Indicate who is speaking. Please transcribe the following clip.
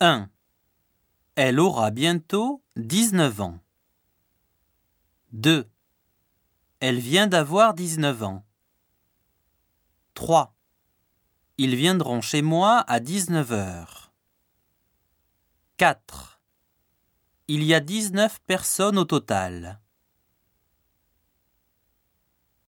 Speaker 1: 1. Elle aura bientôt 19 ans. 2. Elle vient d'avoir 19 ans. 3. Ils viendront chez moi à 19 heures. 4. Il y a 19 personnes au total.